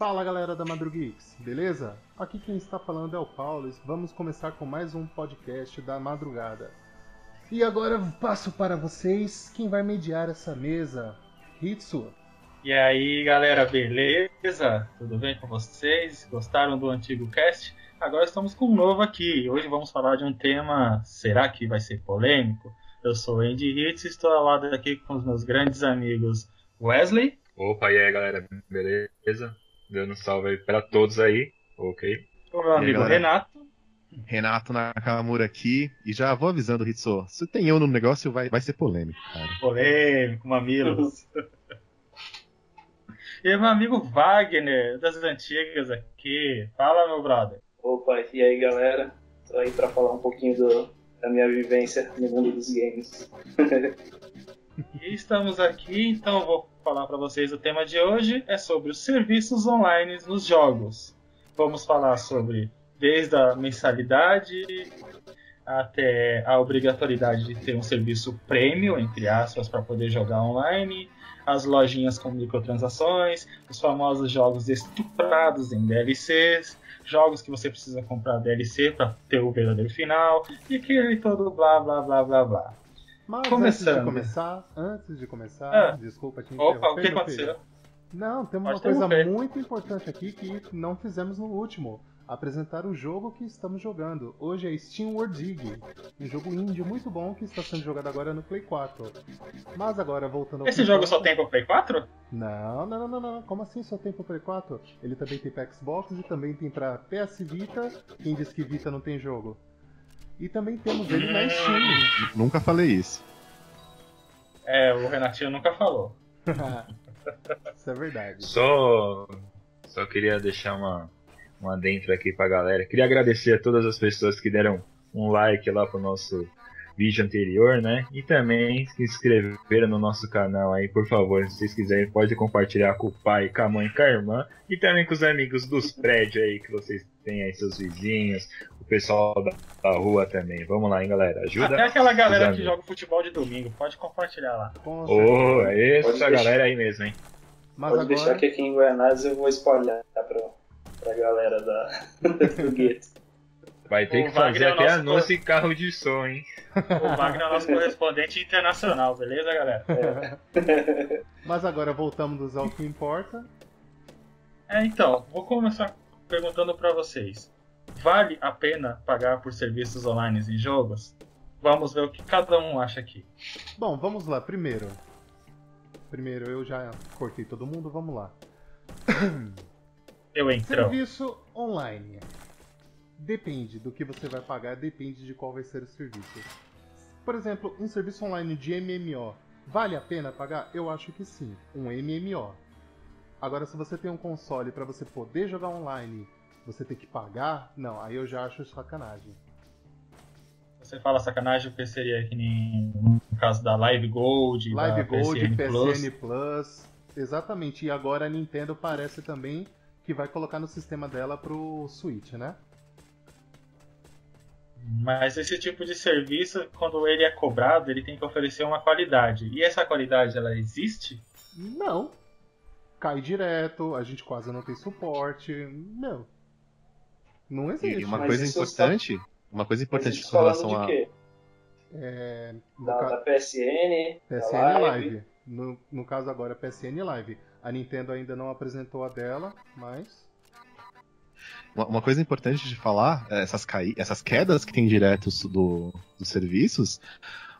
Fala galera da Madrugeeks, beleza? Aqui quem está falando é o Paulo e vamos começar com mais um podcast da madrugada. E agora eu passo para vocês quem vai mediar essa mesa, Hitsu. E aí galera, beleza? Tudo bem com vocês? Gostaram do antigo cast? Agora estamos com um novo aqui. Hoje vamos falar de um tema, será que vai ser polêmico? Eu sou o Andy Hitz e estou ao lado aqui com os meus grandes amigos Wesley. Opa, e aí galera, beleza? Dando um salve aí pra todos aí, ok? O meu amigo galera? Renato. Renato Nakamura aqui. E já vou avisando, Hitsu, se tem eu no negócio, vai, vai ser polêmico, cara. Polêmico, mamilos. e meu amigo Wagner, das antigas aqui. Fala, meu brother. Opa, e aí galera? Tô aí pra falar um pouquinho do- da minha vivência no mundo dos games. E estamos aqui, então vou falar para vocês o tema de hoje é sobre os serviços online nos jogos. Vamos falar sobre desde a mensalidade até a obrigatoriedade de ter um serviço premium, entre aspas, para poder jogar online, as lojinhas com microtransações, os famosos jogos estuprados em DLCs, jogos que você precisa comprar DLC para ter o verdadeiro final, e aquele todo blá blá blá blá blá. Mas Começando. antes de começar, antes de começar, Ah. desculpa te Opa, o que interromper, meu aconteceu? filho. Não, temos Pode uma coisa interromper. muito importante aqui que não fizemos no último. Apresentar o jogo que estamos jogando. Hoje é Steam World Dig, um jogo indie muito bom que está sendo jogado agora no Play 4. Mas agora voltando ao Esse jogo só tem pro Play 4? Não, não, não, não, não. Como assim só tem pro Play 4? Ele também tem pra Xbox e também tem pra PS Vita. Quem diz que Vita não tem jogo? E também temos ele na Steam. Nunca falei isso. É, o Renatinho nunca falou. Isso é verdade. Só, só queria deixar uma, uma dentro aqui pra galera. Queria agradecer a todas as pessoas que deram um like lá pro nosso vídeo anterior, né? E também se inscreveram no nosso canal aí, por favor. Se vocês quiserem, pode compartilhar com o pai, com a mãe, com a irmã. E também com os amigos dos prédios aí que vocês têm aí, seus vizinhos, o pessoal da, da rua também. Vamos lá, hein, galera. Ajuda. Até aquela galera que joga futebol de domingo, pode compartilhar lá. Com Ô, certeza. é Pode essa deixar. galera aí mesmo, hein? Mas Pode agora, deixar que aqui em Guianazes eu vou espalhar pra, pra galera da, do gueto. Vai ter O que fazer Wagner é o até nosso anúncio em carro de som, hein? O Wagner é o nosso correspondente internacional, beleza, galera? mas agora voltamos ao que importa. É, então, vou começar perguntando pra vocês. Vale a pena pagar por serviços online em jogos? Vamos ver o que cada um acha aqui. Bom, vamos lá. Primeiro. Primeiro, eu já cortei todo mundo, vamos lá. Eu entrão. Serviço online. Depende do que você vai pagar, depende de qual vai ser o serviço. Por exemplo, um serviço online de MMO, vale a pena pagar? Eu acho que sim, um MMO. Agora, se você tem um console para você poder jogar online, você tem que pagar? Não, aí eu já acho sacanagem. Você fala sacanagem porque seria que nem no caso da Live Gold, Live da Gold, PSN Plus. PSN Plus, exatamente. E agora a Nintendo parece também que vai colocar no sistema dela pro Switch, né? Mas esse tipo de serviço, quando ele é cobrado, ele tem que oferecer uma qualidade. E essa qualidade, ela existe? Não. Cai direto, a gente quase não tem suporte. Não. Não existe. E uma Mas coisa importante, uma coisa importante com relação a. É, Da, ca- da PSN, PSN da Live. No, no caso agora, PSN Live. A Nintendo ainda não apresentou a dela, mas. Uma, uma coisa importante de falar, é essas, caí... essas quedas que tem diretos do, dos serviços,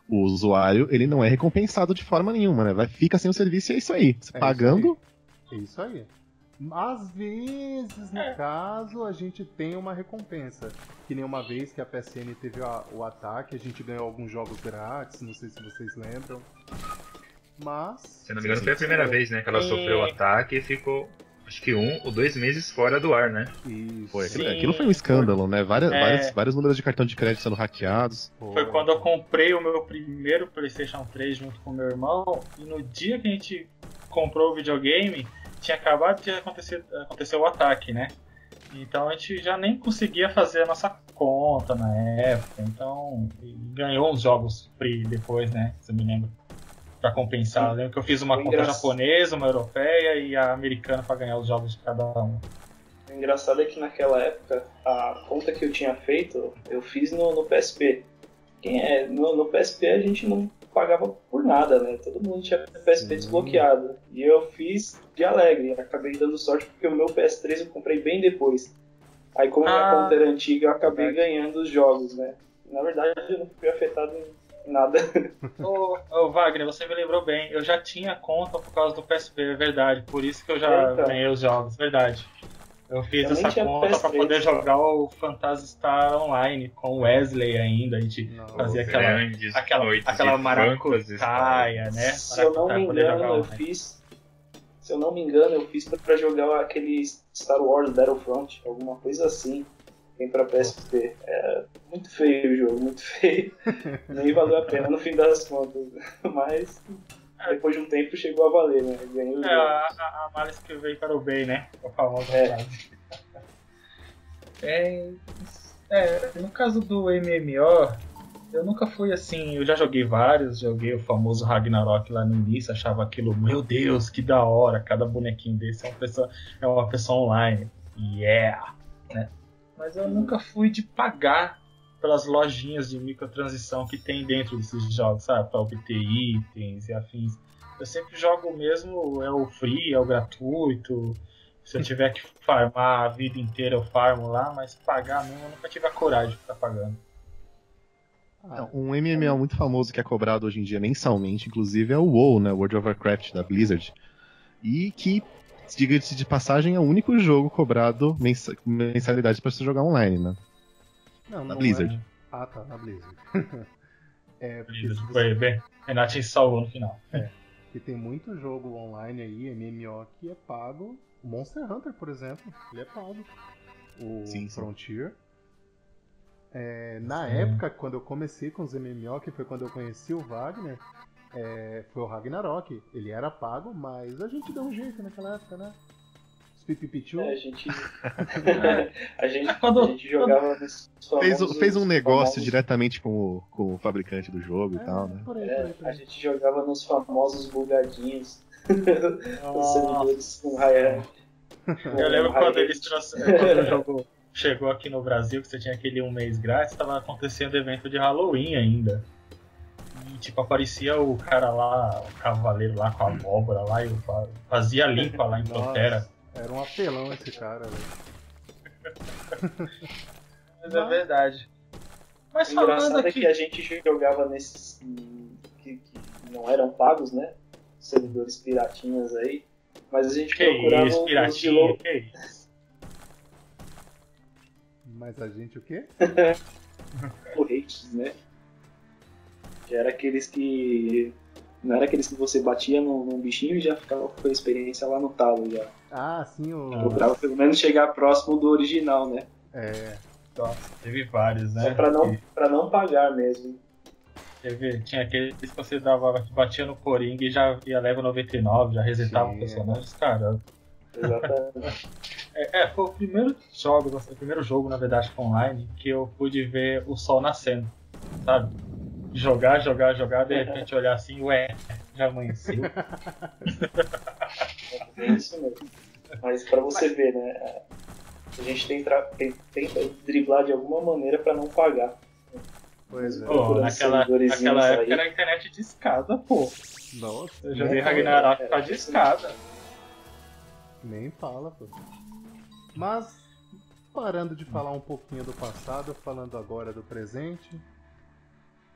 o usuário ele não é recompensado de forma nenhuma, né? Vai, fica sem o serviço e é isso aí. Você É pagando. É isso aí. Às vezes, no É. caso, a gente tem uma recompensa. Que nem uma vez que a PSN teve a- o ataque, a gente ganhou alguns jogos grátis, não sei se vocês lembram. Mas. Se não me engano, foi a primeira vez, né, que ela E- sofreu o ataque e ficou, acho que um ou dois meses fora do ar, né? Isso. Foi, aquilo, Sim. aquilo foi um escândalo, né? Várias, É. vários, vários números de cartão de crédito sendo hackeados. Foi quando eu comprei o meu primeiro PlayStation 3 junto com meu irmão. E no dia que a gente comprou o videogame, tinha acabado de acontecer, acontecer o ataque, né? Então a gente já nem conseguia fazer a nossa conta na época. Então ganhou uns jogos free depois, né? Você me lembra? Pra compensar. Eu lembro que eu fiz uma conta japonesa, uma europeia e a americana pra ganhar os jogos de cada um. O engraçado é que naquela época, a conta que eu tinha feito, eu fiz no, no PSP. Quem é? No, no PSP a gente não pagava por nada, né? Todo mundo tinha PSP Sim. desbloqueado. E eu fiz de alegre. Acabei dando sorte porque o meu PS3 eu comprei bem depois. Aí como minha Ah, conta era antiga, eu acabei verdade. ganhando os jogos, né? Na verdade, eu não fui afetado em nada. Ô, ô, Wagner, você me lembrou bem. Eu já tinha conta por causa do PSP, é verdade. Por isso que eu já então. ganhei os jogos, verdade. Eu fiz Também essa conta pra PS3. poder jogar o Phantasy Star Online com o Wesley ainda. A gente Não. fazia aquela, aquela, aquela maracutaia, né? Se eu não me pra poder jogar engano, eu online. fiz. Se eu não me engano, eu fiz pra- pra jogar aquele Star Wars Battlefront, alguma coisa assim. Tem pra PSP. É muito feio o jogo, muito feio. Nem valeu a pena no fim das contas. Mas depois de um tempo chegou a valer, né? Ganhei o É, jogo. a, a, a malice que veio para o bem, né? A famosa É. frase. É, é, no caso do MMO, eu nunca fui assim. Eu já joguei vários, joguei o famoso Ragnarok lá no início, achava aquilo, meu Deus, que da hora, cada bonequinho desse é uma pessoa, é uma pessoa online. Yeah! Né? Mas eu nunca fui de pagar pelas lojinhas de microtransição que tem dentro desses jogos, sabe? Para obter itens e afins. Eu sempre jogo mesmo, é o free, é o gratuito. Se eu tiver que farmar a vida inteira, eu farmo lá, mas pagar mesmo, eu nunca tive a coragem de ficar pagando. Ah, Um MMO muito famoso que é cobrado hoje em dia mensalmente, inclusive, é o WoW, né? World of Warcraft, da Blizzard. E que, diga-se de passagem, é o único jogo cobrado mensa- mensalidade para você jogar online, né? não, Na não Blizzard. é- Ah, tá, na Blizzard. é, porque você- Foi bem. Renatinho salvou no final. que tem muito jogo online aí, MMO, que é pago. O Monster Hunter, por exemplo, ele é pago. O Sim, sim. Frontier. É, na Sim. época, quando eu comecei com os MMO, que foi quando eu conheci o Wagner, é, foi o Ragnarok. Ele era pago, mas a gente deu um jeito naquela época, né? Os Pipipichu. É, a gente. a gente, Quando- a gente jogava nos Fez, famosos- fez um negócio famosos- diretamente com o, com o fabricante do jogo É, e tal, né? por aí, por É, aí, por a aí. gente jogava nos famosos bugadinhos. Os servidores com raia. Eu lembro quando eles trouxeram, quando o jogo chegou aqui no Brasil, que você tinha aquele um mês grátis, tava acontecendo evento de Halloween ainda. Tipo, aparecia o cara lá, o cavaleiro lá com a abóbora lá, e fazia limpa lá em. Nossa, era um apelão esse cara, velho. Mas é verdade. Mas O falando engraçado é aqui. que a gente jogava nesses que, que não eram pagos, né? Servidores piratinhas aí. Mas a gente Que procurava isso, os de piratinha, low que isso. Mas a gente o quê? rates, né? Era aqueles que. Não era aqueles que você batia num, num bichinho e já ficava com a experiência lá no talo já. Ah, sim, o. Procurava pelo menos chegar próximo do original, né? É, Nossa, teve vários, né? Só pra não, pra não pagar mesmo. Teve, tinha aqueles que você dava, batia no Coringa e já ia level 99, já resetava Sim. o personagem, caramba. Exatamente. É, é, foi o primeiro jogo, o primeiro jogo, na verdade, online, que eu pude ver o sol nascendo, sabe? Jogar, jogar, jogar, de repente olhar assim, ué, já amanheceu. É isso mesmo. Mas pra você ver, né? A gente tenta, tem- tenta driblar de alguma maneira pra não pagar. pois é. Pô, naquela, naquela aí. época era a internet de escada, pô. Nossa, Eu joguei Ragnarok é, pra de escada. nem fala, pô. Mas, parando de falar um pouquinho do passado, falando agora do presente,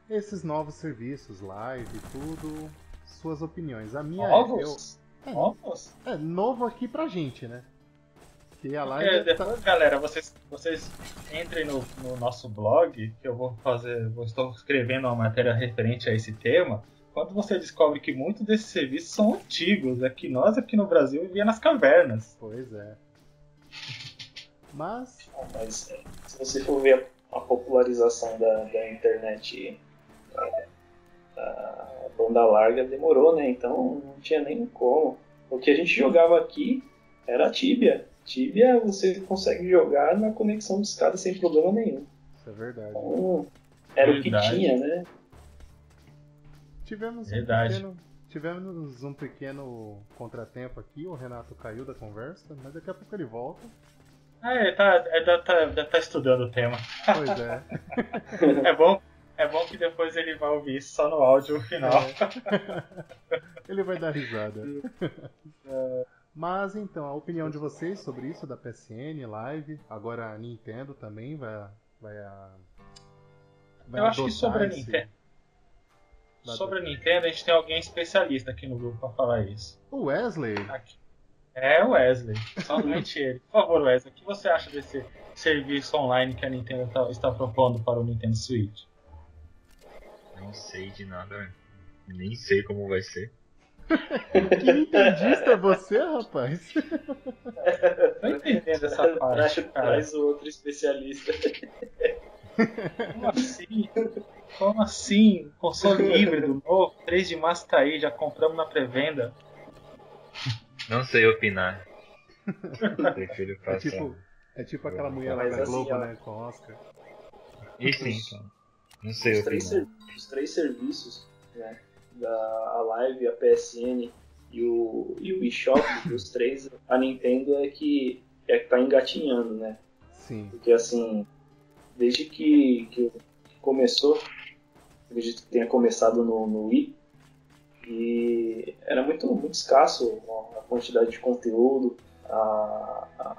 esses novos serviços, live e tudo, suas opiniões. A minha Novos? é, eu, Novos? é, é novo aqui pra gente, né? Que a live É, tá- depois, galera, vocês, vocês entrem no, no nosso blog, que eu vou fazer, vou estou escrevendo uma matéria referente a esse tema. Quando você descobre que muitos desses serviços são antigos, é que nós aqui no Brasil vivia nas cavernas. Pois é. Mas, Mas é, se você for ver a popularização da, da internet é, a banda larga demorou, né? Então não tinha nem como. O que a gente jogava aqui era Tibia. Tibia você consegue jogar na conexão de escada sem problema nenhum. isso é verdade. Então, era o Verdade. que tinha, né? Tivemos Verdade. um pequeno, tivemos um pequeno contratempo aqui, o Renato caiu da conversa, mas daqui a pouco ele volta. Ah, é, tá, é, tá, tá estudando o tema. Pois é. é bom. É bom que depois ele vai ouvir isso só no áudio final. É. ele vai dar risada. Mas então, a opinião de vocês sobre isso da PSN Live, agora a Nintendo também vai, vai, a, vai Eu acho que sobre a Nintendo. Sobre a Nintendo, a gente tem alguém especialista aqui no grupo para falar isso. O Wesley? Aqui. É o Wesley, somente ele. Por favor, Wesley, o que você acha desse serviço online que a Nintendo tá, está propondo para o Nintendo Switch? Não sei de nada, nem sei como vai ser. que nintendista é você, rapaz? Tô entendendo essa parte. Traz o outro especialista. Como assim? Como assim? Console híbrido novo, 3 de março tá aí, já compramos na pré-venda. Não sei opinar. Prefiro passar. É tipo, é tipo aquela mulher lá da assim, Globo, ó, né? Com Oscar. E sim, não sei os. Três, os três serviços, né? Da a Live, a PSN e o, e o eShop, os três, a Nintendo é que, é que tá engatinhando, né? Sim. Porque assim, desde que, que começou, acredito que tenha começado no, no Wii, e era muito, muito escasso a quantidade de conteúdo, a, a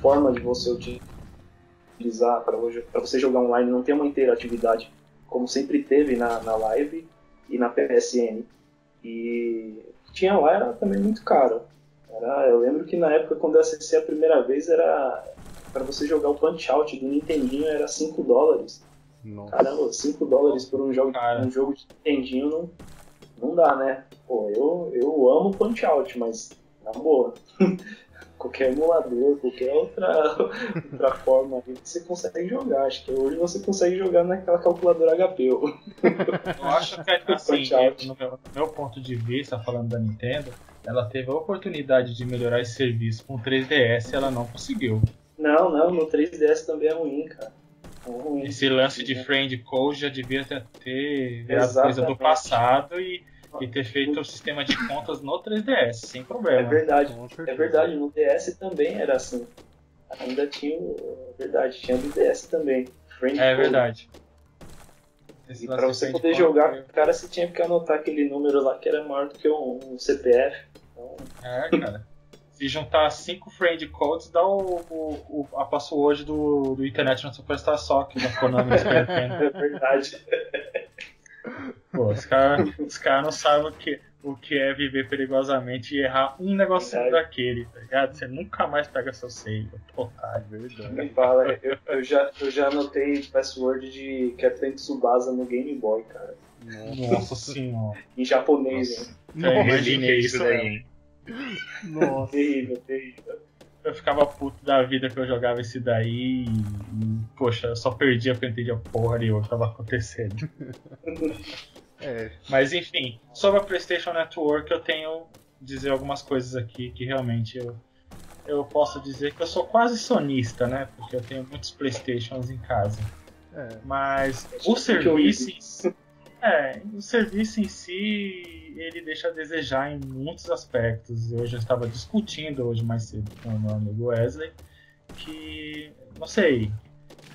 forma de você utilizar para você jogar online não tem uma interatividade como sempre teve na, na live e na PSN. E tinha lá era também muito caro. Era, eu lembro que na época quando eu acessei a primeira vez era para você jogar o Punch Out do Nintendinho era 5 dólares. Nossa. Caramba, 5 dólares por um jogo, um jogo de Nintendinho não, não dá, né? Pô, eu, eu amo Punch Out, mas na boa. qualquer emulador, qualquer outra, outra forma aí, você consegue jogar. Acho que hoje você consegue jogar naquela calculadora HP. Eu acho que assim, no meu, no meu ponto de vista, falando da Nintendo, ela teve a oportunidade de melhorar esse serviço com o 3DS e ela não conseguiu. Não, não, no 3DS também é ruim, cara. É ruim. Esse lance de friend code já devia ter, ter coisa do passado e e ter feito o sistema de contas no 3DS, sem problema. É verdade, é verdade. No DS também era assim. Ainda tinha, é verdade, tinha do DS também. Friend é code. verdade. Esse e pra você poder jogar, o cara você tinha que anotar aquele número lá que era maior do que um, um CPF. Então... É, cara. Se juntar cinco friend codes, dá o, o, o a password do, do Internet no Superstar Soccer da Konami. é verdade. Pô, os caras cara não sabem o que, o que é viver perigosamente e errar um negocinho daquele, tá ligado? Você nunca mais pega seu save. É verdade. Me fala, eu, eu, já, eu já anotei password de Captain Tsubasa no Game Boy, cara. Nossa senhora. em japonês, Nossa. hein? É, imaginei isso daí, hein? Nossa. terrível, terrível eu ficava puto da vida que eu jogava esse daí e, poxa, eu só perdia porque eu entendia porra e o que tava acontecendo. é. Mas enfim, sobre a PlayStation Network eu tenho dizer algumas coisas aqui que realmente eu, eu posso dizer que eu sou quase sonista, né? Porque eu tenho muitos PlayStations em casa. É. Mas o serviço. É, o serviço em si ele deixa a desejar em muitos aspectos. Eu já estava discutindo hoje mais cedo com o meu amigo Wesley que, não sei,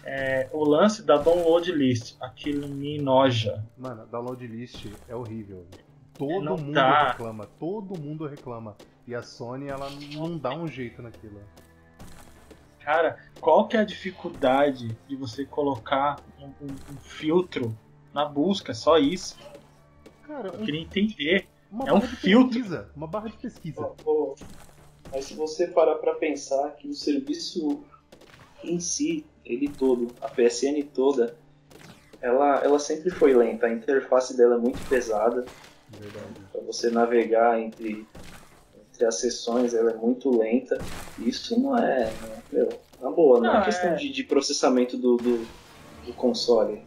é, o lance da download list, aquilo me noja. Mano, download list é horrível. Todo não mundo dá. reclama, todo mundo reclama. E a Sony, ela não dá um jeito naquilo. Cara, qual que é a dificuldade de você colocar um, um, um filtro na busca? Só isso. Cara, eu queria entender. é um filtro. Pesquisa, uma barra de pesquisa. Oh, oh. Mas se você parar para pensar que o serviço em si, ele todo, a PSN toda, ela, ela sempre foi lenta. A interface dela é muito pesada. Para você navegar entre, entre as sessões, ela é muito lenta. Isso não é, meu, na boa, não, é não é questão De, de processamento do, do, do console.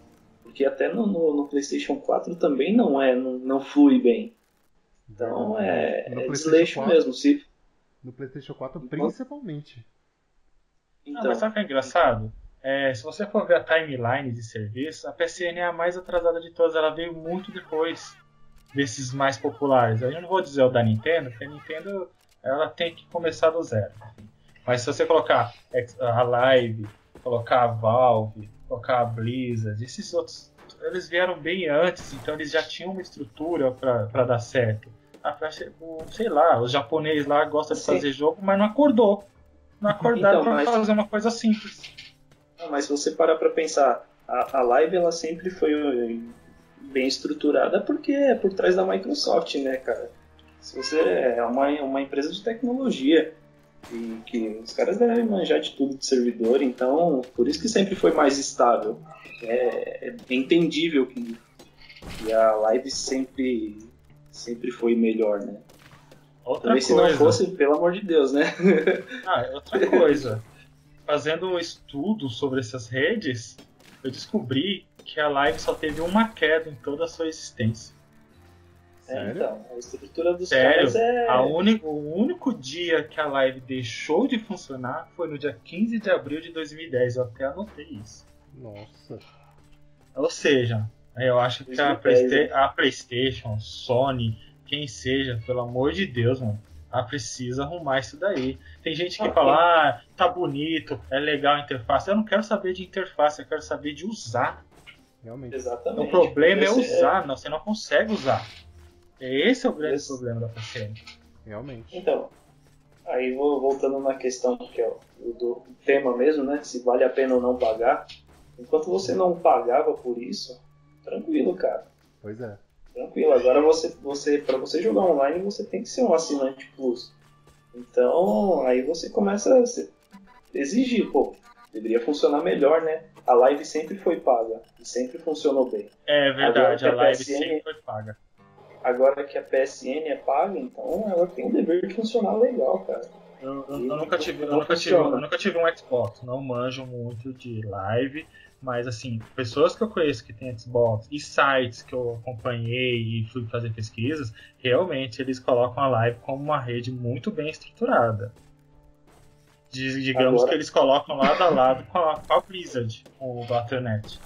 Porque até no, no, no, PlayStation 4 também não é, não, não flui bem. Então é, é desleixo 4, mesmo. Se... No PlayStation 4 principalmente. Então, não, mas sabe o que é engraçado? É, se você for ver a timeline de serviço, a PCN é a mais atrasada de todas, ela veio muito depois. desses mais populares. Eu não vou dizer o da Nintendo, porque a Nintendo ela tem que começar do zero. Mas se você colocar a Live, colocar a Valve, colocar a Blizzard, esses outros, eles vieram bem antes, então eles já tinham uma estrutura para dar certo. A, sei lá, os japoneses lá gostam de Sim. fazer jogo, mas não acordou. Não acordaram então, para mas... fazer uma coisa simples. mas se você parar para pensar, a, a Live ela sempre foi bem estruturada porque é por trás da Microsoft, né, cara? Se você é uma, uma empresa de tecnologia e que os caras devem manjar de tudo de servidor, então por isso que sempre foi mais estável. É, é entendível que, que a Live sempre sempre foi melhor, né? Outra Também, coisa. se não fosse, pelo amor de Deus, né? Ah, outra coisa. Fazendo um estudo sobre essas redes, eu descobri que a Live só teve uma queda em toda a sua existência. É, então, a estrutura dos Sério? caras é. A único, o único dia que a live deixou de funcionar foi no dia 15 de abril de 2010. Eu até anotei isso. Nossa. Ou seja, eu acho que a, Playsta a PlayStation, Sony, quem seja, pelo amor de Deus, mano, ela precisa arrumar isso daí. Tem gente que ah, fala, ah, tá bonito, é legal a interface. Eu não quero saber de interface, eu quero saber de usar. Realmente. Exatamente. O problema é usar, é... Não, você não consegue usar. Esse é o grande Esse... problema da PCN. Realmente. Então, aí vou voltando na questão que é o do tema mesmo, né? Se vale a pena ou não pagar. Enquanto você não pagava por isso, tranquilo, cara. Pois é. Tranquilo. Agora você, você para você jogar online, você tem que ser um assinante plus. Então, aí você começa a exigir, pô, deveria funcionar melhor, né? A live sempre foi paga e sempre funcionou bem. É verdade, a, a live PSN, sempre foi paga. Agora que a PSN é paga, então ela tem o dever de funcionar legal, cara. Eu, eu, eu nunca tive, eu nunca tive, eu nunca tive um Xbox, não manjo muito de live, mas assim, pessoas que eu conheço que têm Xbox e sites que eu acompanhei e fui fazer pesquisas, realmente eles colocam a live como uma rede muito bem estruturada. Digamos Agora... que eles colocam lado a lado com a, com a Blizzard, com o Battle.net.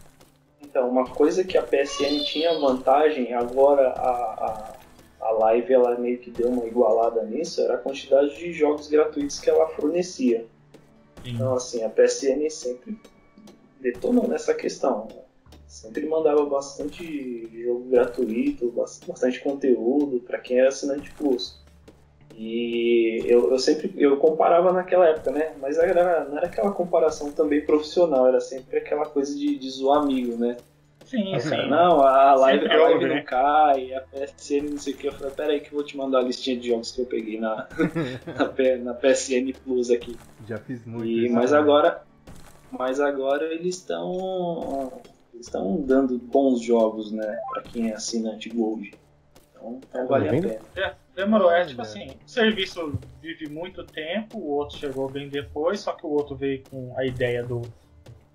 Então, uma coisa que a PSN tinha vantagem, agora a, a, a Live ela meio que deu uma igualada nisso, era a quantidade de jogos gratuitos que ela fornecia. Sim. Então, assim, a PSN sempre detonou nessa questão. Sempre mandava bastante jogo gratuito, bastante conteúdo para quem era assinante Plus. E eu, eu sempre eu comparava naquela época, né? Mas era, não era aquela comparação também profissional, era sempre aquela coisa de, de zoar amigo, né? Sim, sim. Não, a live, a live não né? cai, a PSN não sei o que. Eu falei, peraí que eu vou te mandar a listinha de jogos que eu peguei na, na, na PSN Plus aqui. Já fiz muito. E, mas agora. Mas agora eles estão. Eles estão dando bons jogos, né? Pra quem é assinante Gold. Então, então vale a pena. É. Demorou, é tipo assim, o serviço vive muito tempo, o outro chegou bem depois, só que o outro veio com a ideia do,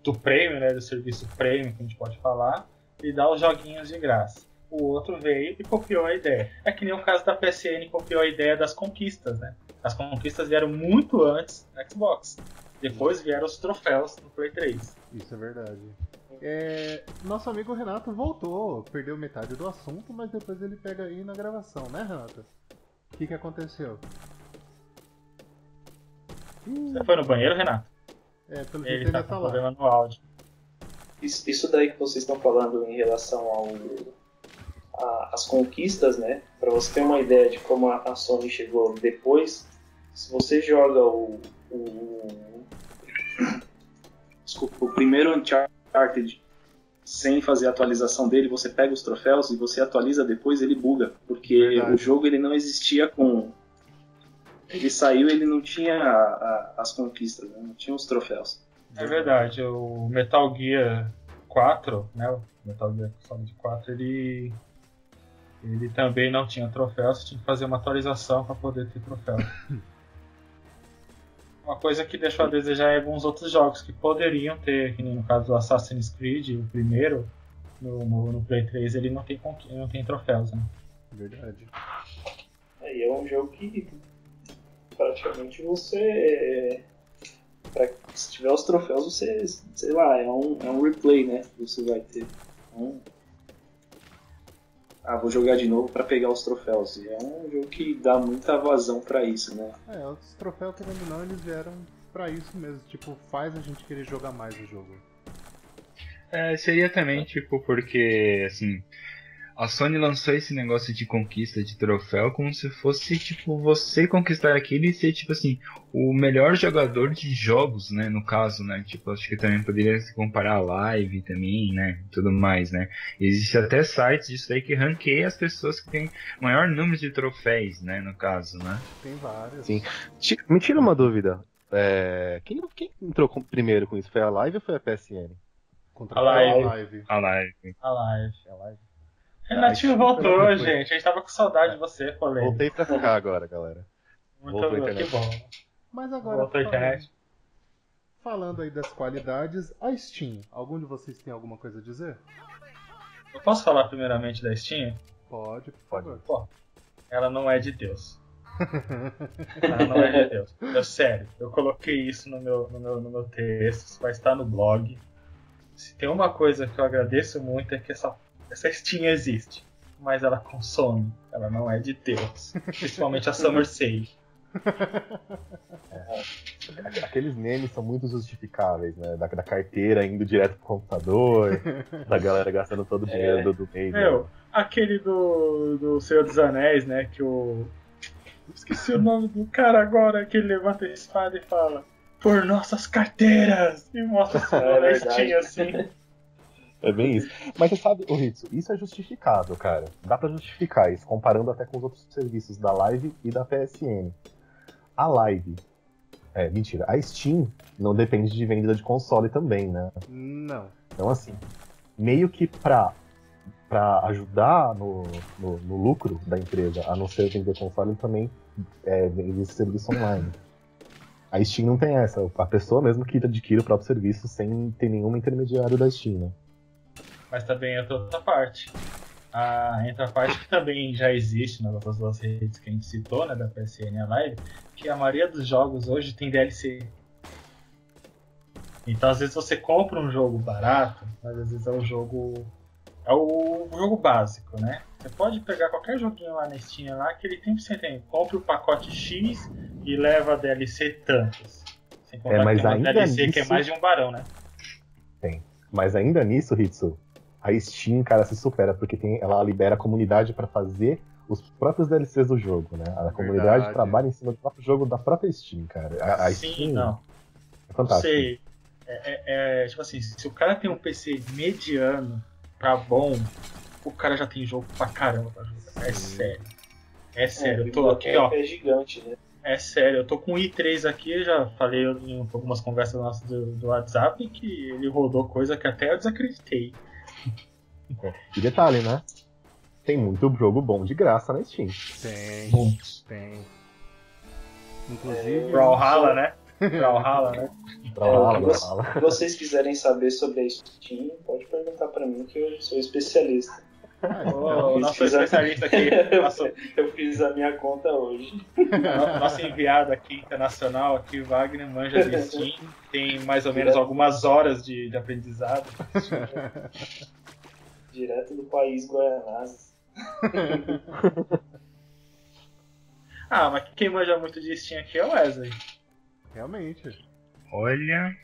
do prêmio, né, do serviço prêmio, que a gente pode falar, e dá os joguinhos de graça. O outro veio e copiou a ideia. É que nem o caso da PSN copiou a ideia das conquistas, né? As conquistas vieram muito antes do Xbox. Depois vieram os troféus do Play 3. Isso é verdade. É, nosso amigo Renato voltou, perdeu metade do assunto, mas depois ele pega aí na gravação, né, Renato? O que, que aconteceu? Você foi no banheiro, Renato? É, pelo ele está com problema no áudio. Isso, isso daí que vocês estão falando em relação ao a, as conquistas, né? Para você ter uma ideia de como a, a, Sony chegou depois, se você joga o, o desculpa, o primeiro Uncharted sem fazer a atualização dele, você pega os troféus e você atualiza depois, ele buga, porque Verdade. o jogo ele não existia com ele saiu, ele não tinha a, a, as conquistas, né? não tinha os troféus. É verdade, o Metal Gear 4, né, o Metal Gear Solid 4, ele ele também não tinha troféus, você tinha que fazer uma atualização para poder ter troféu. Uma coisa que deixou a desejar em alguns outros jogos que poderiam ter, que nem no caso do Assassin's Creed, o primeiro, no, no, no Play 3, ele não tem, não tem troféus, né? Verdade. É, é um jogo que praticamente você. Pra, se tiver os troféus, você. Sei lá, é um, é um replay, né? Que você vai ter. Então, ah, vou jogar de novo pra pegar os troféus. E é um jogo que dá muita vazão pra isso, né? É, os troféus, querendo ou não, eles vieram pra isso mesmo. Tipo, faz a gente querer jogar mais o jogo. É, seria também, tipo, porque, assim, a Sony lançou esse negócio de conquista de troféu como se fosse, tipo, você conquistar aquilo e ser, tipo assim, o melhor jogador de jogos, né, no caso, né, tipo, acho que também poderia se comparar a live também, né, tudo mais, né. Existe até sites disso aí que ranqueia as pessoas que têm maior número de troféus, né, no caso, né. Tem vários. Sim. Me tira uma dúvida. É, Quem, quem entrou com- primeiro com isso? Foi a Live ou foi a PSN? Contra A live. live. A live. A live. A Live. Renatinho voltou, gente. A gente tava com saudade de você, falei. Voltei pra ficar agora, galera. Muito voltou bom, que bom. Mas agora, Voltou a internet. falando aí das qualidades, a Steam. Algum de vocês tem alguma coisa a dizer? Eu posso falar primeiramente da Steam? Pode, por Pode. favor. Pô, ela não é de Deus. Ela não é de Deus. Eu, sério, eu coloquei isso no meu, no, meu, no meu texto, vai estar no blog. Se tem uma coisa que eu agradeço muito é que essa, essa Steam existe. Mas ela consome, ela não é de Deus. Principalmente a Summer Sale. Aqu- Aqueles memes são muito justificáveis, né? Da, da carteira indo direto pro computador, da galera gastando todo o dinheiro É. do, do mês. né? Meu, aquele do, do Senhor dos Anéis, né? Que o. Esqueci o nome do cara agora, que ele levanta a espada e fala. Por nossas carteiras! E mostra É é verdade. Steam assim. É bem isso. Mas você sabe, o Ritsu, isso é justificável, cara. Dá pra justificar isso, comparando até com os outros serviços da Live e da PSN. A Live. É, mentira. A Steam não depende de venda de console também, né? Não. Então, assim, meio que pra, pra ajudar no, no, no lucro da empresa, a não ser vender console, também é, vende esse serviço online. A Steam não tem essa. A pessoa mesmo que adquire o próprio serviço sem ter nenhum intermediário da Steam, né? Mas também entra outra parte. A, entra a parte que também já existe nas outras duas redes que a gente citou, né? Da PSN e a Live, que a maioria dos jogos hoje tem DLC. Então às vezes você compra um jogo barato, mas às vezes é o jogo. É o jogo básico, né? Você pode pegar qualquer joguinho lá na Steam lá que ele tem você tem. Compre o pacote X e leva a DLC tantos. Sem contar É, mas que tem uma ainda DLC que é nisso- mais de um barão, né? Mas ainda nisso, Hitsu, a Steam, cara, se supera, porque tem, ela libera a comunidade pra fazer os próprios DLCs do jogo, né? A comunidade Verdade. trabalha em cima do próprio jogo da própria Steam, cara. A, a Sim, Steam não. é Não fantástica. sei. É, é- é, tipo assim, se o cara tem um PC mediano pra bom, o cara já tem jogo pra caramba pra jogar. É sério. É sério, eu tô aqui, ó. É gigante, né? É sério, eu tô com o i3 aqui, já falei em algumas conversas nossas do, do WhatsApp que ele rodou coisa que até eu desacreditei. E detalhe, né? Tem muito jogo bom de graça na Steam. Tem, Muitos. tem. Inclusive. Brawlhalla, né? Brawlhalla, né? É, lá. Se vocês quiserem saber sobre a Steam, pode perguntar pra mim que eu sou especialista. Ah, O, o nosso pesquisa- especialista aqui, nosso, Eu fiz a minha conta hoje. No- Nosso enviado aqui internacional, aqui, Wagner, manja de Steam, tem mais ou menos algumas horas de, de aprendizado. Direto do país Guaianazes. Ah, mas quem manja muito de Steam aqui é o Wesley. Realmente. Olha,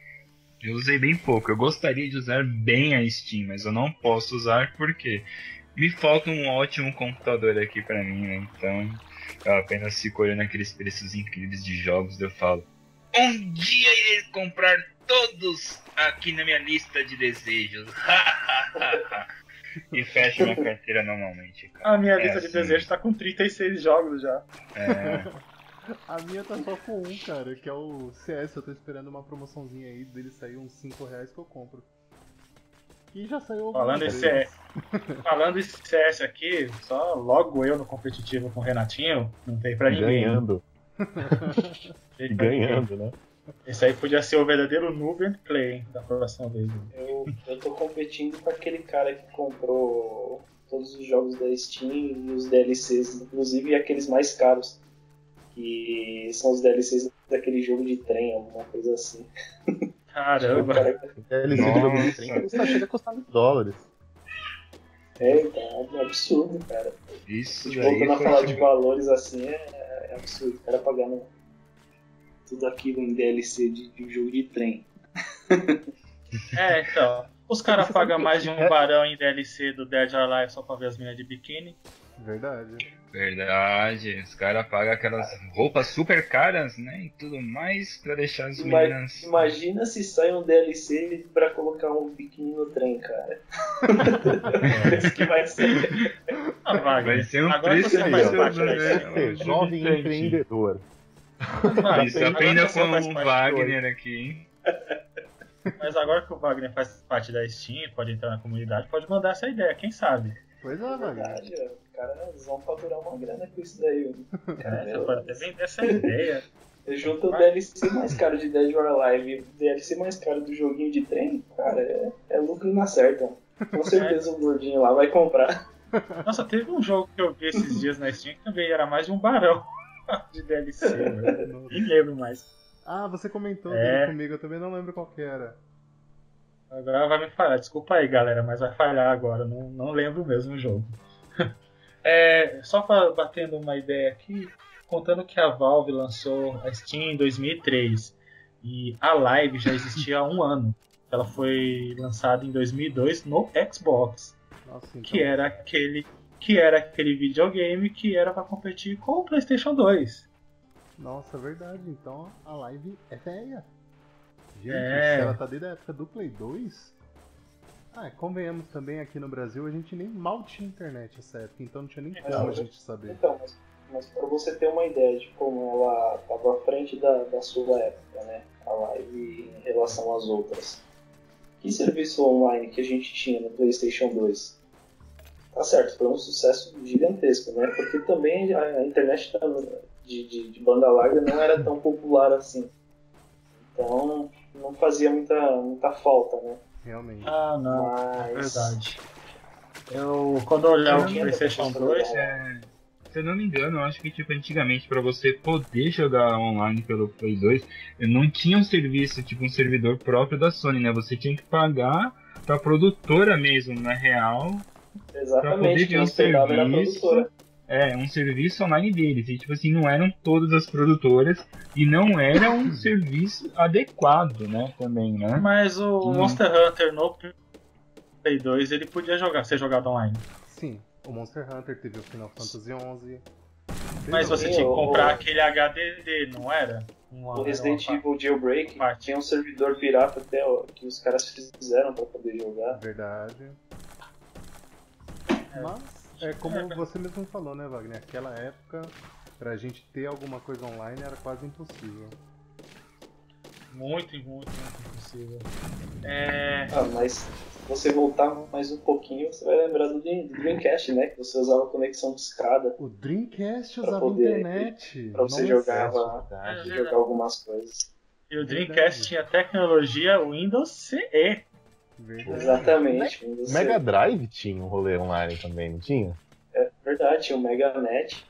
eu usei bem pouco. Eu gostaria de usar bem a Steam, mas eu não posso usar porque me falta um ótimo computador aqui pra mim, né? Então eu apenas fico olhando aqueles preços incríveis de jogos e eu falo: Um dia irei comprar todos aqui na minha lista de desejos. e fecho minha carteira normalmente, cara. A minha É lista de assim. desejos tá com 36 jogos já. É, A minha tá só com um, cara, que é o CS. Eu tô esperando uma promoçãozinha aí dele sair uns 5 reais que eu compro. E já saiu Falando em. CS, falando em CS aqui, só logo eu no competitivo com o Renatinho, não tem pra ninguém. Ganhando. E ganhando, né? Esse aí podia ser o verdadeiro noob and play hein, da próxima vez. Eu, eu tô competindo com aquele cara que comprou todos os jogos da Steam e os DLCs, inclusive aqueles mais caros. Que são os DLCs daquele jogo de trem, alguma coisa assim. Caramba. cara, DLC de jogo de. 30 custa- chega a custar mil dólares. É, então, é absurdo, cara. Isso Tipo, voltando a falar tipo- de valores assim, é, é absurdo. O cara pagando tudo aquilo em DLC de, de um jogo de trem. É, então. Os caras pagam mais de um é- barão em DLC do Dead or Alive só pra ver as minas de biquíni. Verdade. Verdade, os caras pagam aquelas roupas super caras, né? E tudo mais pra deixar as Ima- meninas. Imagina se sai um DLC pra colocar um biquíni no trem, cara. Isso que vai ser. Ah, Vai Wagner, ser um agora preço você aí, É, Ser jovem empreendedor. Wagner, Isso, aprenda com o Wagner aqui, hein? Mas agora que o Wagner faz parte da Steam, pode entrar na comunidade, pode mandar essa ideia, quem sabe? Pois é, Wagner. Caras vão faturar uma grana com isso daí. É, você pode até vender essa ideia. Junta o DLC mais caro de Dead or Alive e o DLC mais caro do joguinho de trem, cara, é, é lucro na certa. Com certeza o gordinho lá vai comprar. Nossa, teve um jogo que eu vi esses dias na Steam que também era mais de um barão de DLC, velho. Nem lembro mais. Ah, você comentou É. dele comigo, eu também não lembro qual que era. Agora vai me falhar. Desculpa aí, galera, mas vai falhar agora. Não, não lembro mesmo o jogo. É, só pra, batendo uma ideia aqui, contando que a Valve lançou a Steam em 2003 e a Live já existia há um ano. Ela foi lançada em 2002 no Xbox, Nossa, então. que era aquele que era aquele videogame que era pra competir com o PlayStation 2. Nossa, verdade. Então a live é velha. Gente, É. ela tá desde a época do Play 2. Ah, convenhamos também aqui no Brasil, a gente nem mal tinha internet nessa época, então não tinha nem como Não, a gente saber. Então, mas, mas para você ter uma ideia de como ela estava à frente da, da sua época, né? A live em relação às outras. Que serviço online que a gente tinha no PlayStation 2? Tá certo, foi um sucesso gigantesco, né? Porque também a, a internet tá de, de, de banda larga não era tão popular assim. Então não fazia muita, muita falta, né? Realmente. Ah, não. Mas. Verdade. Eu, quando eu olhar o Não tinha PlayStation tanta 2, possibilidade. É, se eu não me engano, eu acho que tipo, antigamente pra você poder jogar online pelo Play 2, não tinha um serviço, tipo um servidor próprio da Sony, né? Você tinha que pagar pra produtora mesmo, na real. Pra poder Exatamente, quem um hospedava era a serviço. É, um serviço online deles. E tipo assim, não eram todas as produtoras e não era um serviço adequado, né? Também, né? mas o Hum. Monster Hunter no Play 2 ele podia jogar, ser jogado online. Sim, o Monster Hunter teve o Final Fantasy XI. Mas você tinha que comprar aquele HDD, não era? Um- O Resident uma- Evil Jailbreak parte. tinha um servidor pirata até ó, que os caras fizeram pra poder jogar. Verdade. Mas, é como você mesmo falou, né, Wagner? Naquela época, pra gente ter alguma coisa online era quase impossível. Muito, muito, muito impossível. É. Ah, mas se você voltar mais um pouquinho, você vai lembrar do Dream- do Dreamcast, né? Que você usava conexão de escada O Dreamcast usava poder- internet. pra você jogar, É jogar algumas coisas. E o Dreamcast tinha tecnologia Windows CE. Verdade. Exatamente. Você- Mega Drive tinha um rolê online também, não tinha? É verdade, tinha o MegaNet.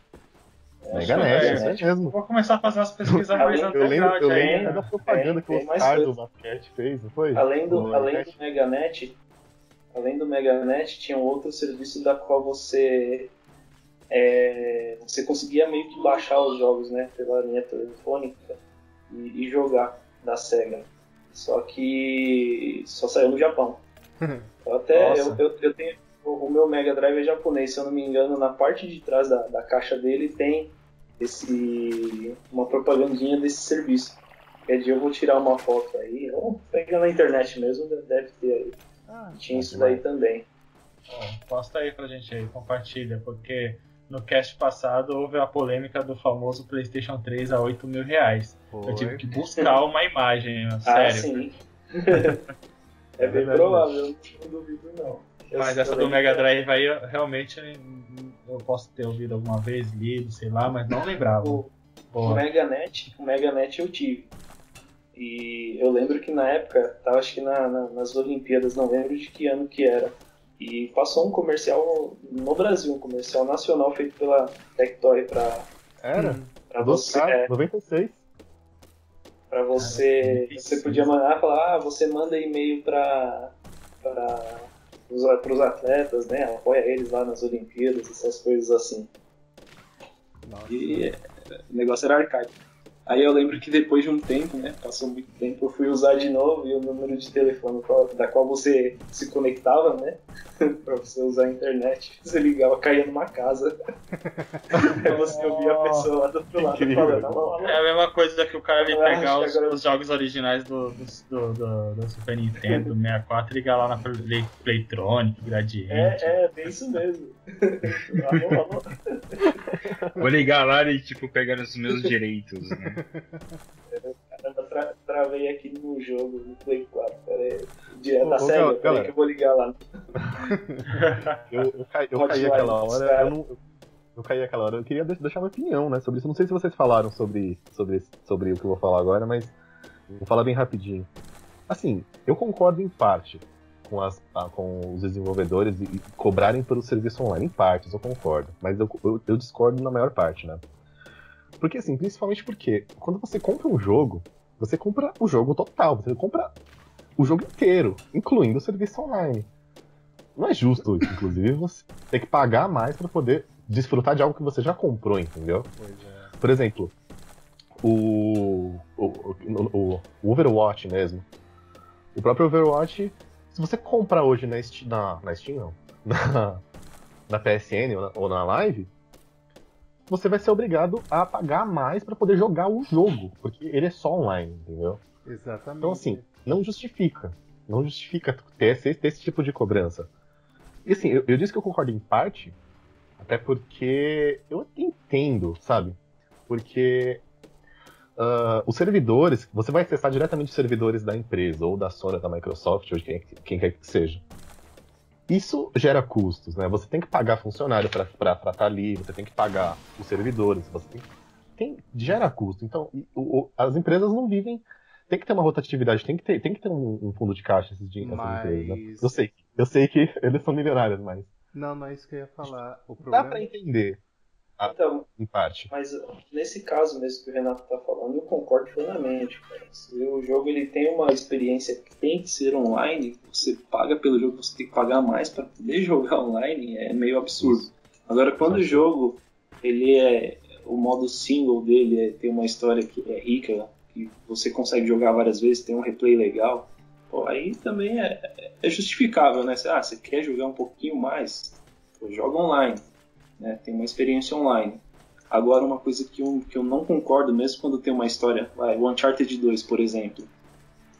Mega é, Net, é, isso aí mesmo. Vou começar a fazer umas pesquisas mais Eu Eu lembro, eu aí. lembro da propaganda É, que o Oscar do basquete fez, não foi? Além do, No além do. MegaNet, além do MegaNet, tinha um outro serviço da qual você é, você conseguia meio que baixar os jogos, né, pela linha telefônica e, e jogar da Sega. Só que só saiu no Japão. Eu até eu, eu, eu tenho o meu Mega Drive é japonês, se eu não me engano, na parte de trás da, da caixa dele tem esse uma propagandinha desse serviço. Qualquer dia eu vou tirar uma foto aí, ou pegar na internet mesmo, deve ter aí. Ah, Tinha isso daí também. Posta aí pra gente aí, compartilha, porque no cast passado houve a polêmica do famoso PlayStation 3 a 8 mil reais. foi. Eu tive que buscar uma imagem, Ah, sério. sim. é bem verdade provável, não duvido não. Eu- Mas essa do Mega Drive aí, eu, realmente eu posso ter ouvido alguma vez, lido, sei lá, mas não lembrava. O, o Boa. Meganet, o Meganet eu tive. E eu lembro que na época, tava acho que na- na- nas Olimpíadas, não lembro de que ano que era. E passou um comercial no Brasil, um comercial nacional feito pela Tectoy pra, Era? pra Do você. Oscar, é, 96. Pra você. Cara, Você podia mandar falar, ah, você manda e-mail pra. pra para os atletas, né? Apoia eles lá nas Olimpíadas, essas coisas assim. Nossa. E é, o negócio era arcaico. Aí eu lembro que depois de um tempo, né, passou muito tempo, eu fui usar de novo e o número de telefone qual- da qual você se conectava, né, pra você usar a internet, você ligava, caía numa casa. Aí você ouvia a pessoa lá do outro lado Incrível. falando, alô, alô. É a mesma coisa que o cara Eu pegar os, agora- os jogos originais do, do, do, do- do Super Nintendo, do 64 e ligar lá na Play, Playtronic, Gradiente. É, é, bem isso mesmo. alô, alô. Vou ligar lá e, tipo, pegar os meus direitos, né? Caramba, tra travei aqui no jogo, no Play 4, pera aí. Direto série, gal- peraí que eu vou ligar lá. Eu, eu, caí, eu caí aquela hora, espera. eu não. Eu caí aquela hora, eu queria de- deixar minha opinião, né, sobre isso. Não sei se vocês falaram sobre, sobre, sobre o que eu vou falar agora, mas vou falar bem rapidinho. Assim, eu concordo em parte com, as, com os desenvolvedores e, e cobrarem pelo serviço online. Em partes, eu concordo. Mas eu, eu, eu discordo na maior parte, né? Porque assim, principalmente porque quando você compra um jogo, você compra o jogo total, você compra o jogo inteiro, incluindo o serviço online. Não é justo, inclusive, você ter que pagar mais para poder desfrutar de algo que você já comprou, entendeu? É. Por exemplo, o, o, o, o Overwatch mesmo. O próprio Overwatch, se você comprar hoje na Steam, na, na Steam não, na, na PSN ou na, ou na Live, você vai ser obrigado a pagar mais para poder jogar o jogo, porque ele é só online, entendeu? Exatamente. Então, assim, não justifica. Não justifica ter esse, ter esse tipo de cobrança. E assim, eu, eu disse que eu concordo em parte, até porque eu entendo, sabe? Porque ah, os servidores, você vai acessar diretamente os servidores da empresa, ou da Sony, da Microsoft, ou de quem, quem quer que seja. Isso gera custos, né? Você tem que pagar funcionário para estar ali, você tem que pagar os servidores, você tem, tem gera custo. Então, o- o- as empresas não vivem tem que ter uma rotatividade, tem que ter, tem que ter um, um fundo de caixa esses din- essas Mas- empresas. Né? Eu sei, eu sei que eles são milionários, mas Não, não é isso que eu ia falar. O dá problema pra entender, Então, em parte. Mas uh, nesse caso mesmo que o Renato está falando, eu concordo plenamente. Cara. Se o jogo ele tem uma experiência que tem que ser online, você paga pelo jogo, você tem que pagar mais para poder jogar online, é meio absurdo. Agora, quando o jogo ele é o modo single dele é, tem uma história que é rica, que você consegue jogar várias vezes, tem um replay legal, pô, aí também é, é justificável, né? Você, ah, você quer jogar um pouquinho mais? Pô, joga online né? Tem uma experiência online. Agora, uma coisa que eu, que eu não concordo, mesmo quando tem uma história, vai, o Uncharted 2, por exemplo,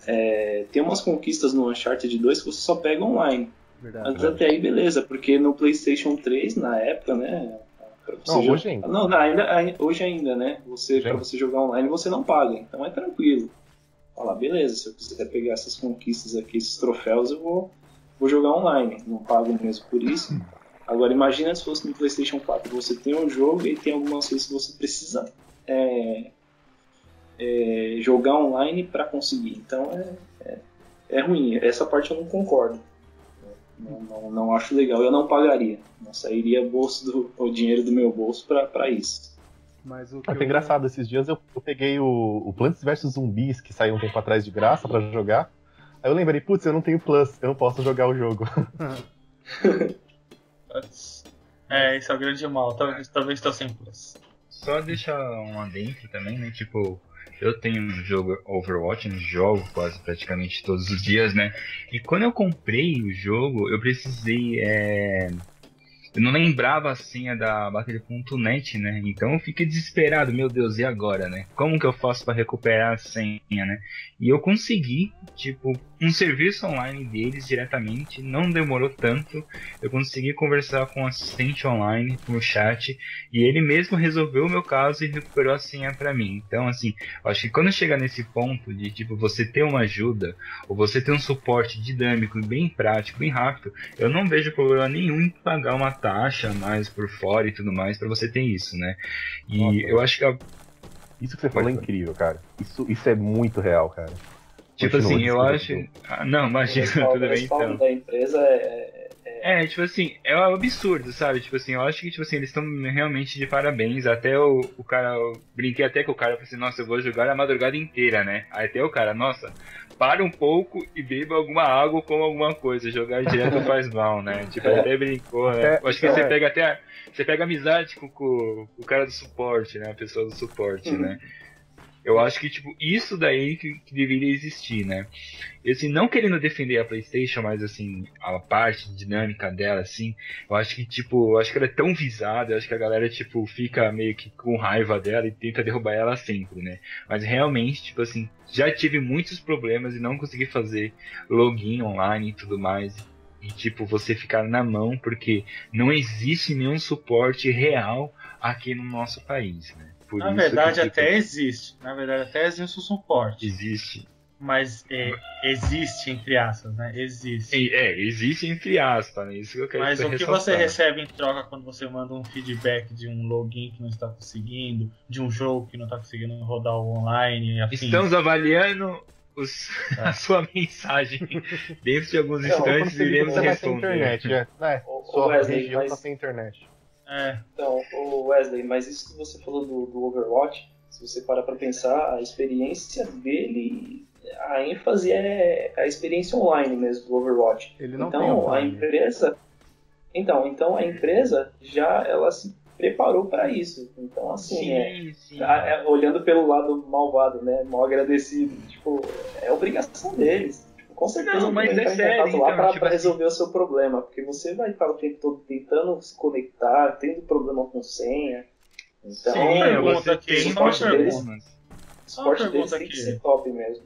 é, tem umas conquistas no Uncharted 2 que você só pega online. Verdade. Mas até aí, beleza, porque no PlayStation 3, na época, né? Não, hoje ainda. Não, ainda, ai- hoje ainda, né? Você, pra Sim. você jogar online, você não paga, então é tranquilo. Fala, beleza, se eu quiser pegar essas conquistas aqui, esses troféus, eu vou, vou jogar online. Não pago mesmo por isso. Agora, imagina se fosse no PlayStation 4. Você tem um jogo e tem algumas coisas que você precisa é, é, jogar online para conseguir. Então é, é, é ruim. Essa parte eu não concordo. Não, não, não acho legal. Eu não pagaria. Não sairia bolso do, o dinheiro do meu bolso para isso. Mas o que Ah, eu foi ia- engraçado, esses dias eu, eu peguei o, o Plants vs Zumbis, que saiu um tempo atrás de graça pra jogar. Aí eu lembrei, putz, eu não tenho Plus, eu não posso jogar o jogo. É, esse é o grande mal. Talvez, talvez estou sem plus. Só deixar um adentro também, né? Tipo, eu tenho um jogo Overwatch, um jogo quase praticamente todos os dias, né? E quando eu comprei o jogo, eu precisei. É... Eu não lembrava a senha da Battle.net, né? Então eu fiquei desesperado, meu Deus, e agora, né? Como que eu faço para recuperar a senha, né? E eu consegui, tipo, um serviço online deles diretamente, não demorou tanto. Eu consegui conversar com o assistente online, com o chat, e ele mesmo resolveu o meu caso e recuperou a senha pra mim. Então, assim, eu acho que quando chegar nesse ponto de, tipo, você ter uma ajuda, ou você ter um suporte dinâmico, bem prático, bem rápido, eu não vejo problema nenhum em pagar uma taxa mais por fora e tudo mais pra você ter isso, né? E Nossa. eu acho que, a- Isso que você falou é incrível, cara. Isso, isso é muito real, cara. Tipo Continua, assim, eu acho. Ah, não, imagina, tudo bem então. da empresa é, É, tipo assim, é um absurdo, sabe? Tipo assim, eu acho que, tipo assim, eles estão realmente de parabéns. Até o, o cara, eu brinquei até com o cara, falei assim, nossa, eu vou jogar a madrugada inteira, né? Aí até o cara, nossa, para um pouco e beba alguma água ou coma alguma coisa. Jogar direto faz mal, né? Tipo, ele até brincou, né? Até- Acho que você é. pega até. Você pega amizade com, com o cara do suporte, né? A pessoa do suporte, né? Eu acho que, tipo, isso daí que, que deveria existir, né? E, assim, não querendo defender a PlayStation, mas, assim, a parte dinâmica dela, assim, eu acho que, tipo, eu acho que ela é tão visada, eu acho que a galera, tipo, fica meio que com raiva dela e tenta derrubar ela sempre, né? Mas realmente, tipo assim, já tive muitos problemas e não consegui fazer login online e tudo mais. E, tipo, você ficar na mão, porque não existe nenhum suporte real aqui no nosso país, né? Por Na isso verdade, até existe. Na verdade, até existe o suporte. existe. Mas é, existe, entre aspas, né? Existe. É, existe entre aspas, né? Isso que eu quero Mas o que ressaltar. você recebe em troca quando você manda um feedback de um login que não está conseguindo, de um jogo que não está conseguindo rodar o online e afins? Estamos avaliando os- Tá. a sua mensagem dentro de alguns Quando instantes iremos responder. internet, é. É, ô, sua região mas- tá sem internet. É, Então, o Wesley, mas isso que você falou do, do Overwatch, se você parar pra pensar, a experiência dele, a ênfase é a experiência online mesmo do Overwatch. Ele não tem então, a empresa, então, então a empresa já ela se preparou para isso. Então, assim, é, Sim, sim. a- é, olhando pelo lado malvado, né, mal agradecido, tipo, é obrigação deles. Com certeza Não, mas é sério, lá então, pra, tipo pra assim- resolver o seu problema, porque você vai estar o tempo todo tentando se conectar, tendo problema com senha. Então, Sim, pergunta você aqui, tem só uma pergunta. o Só uma suporte deles tem que aqui. ser top mesmo.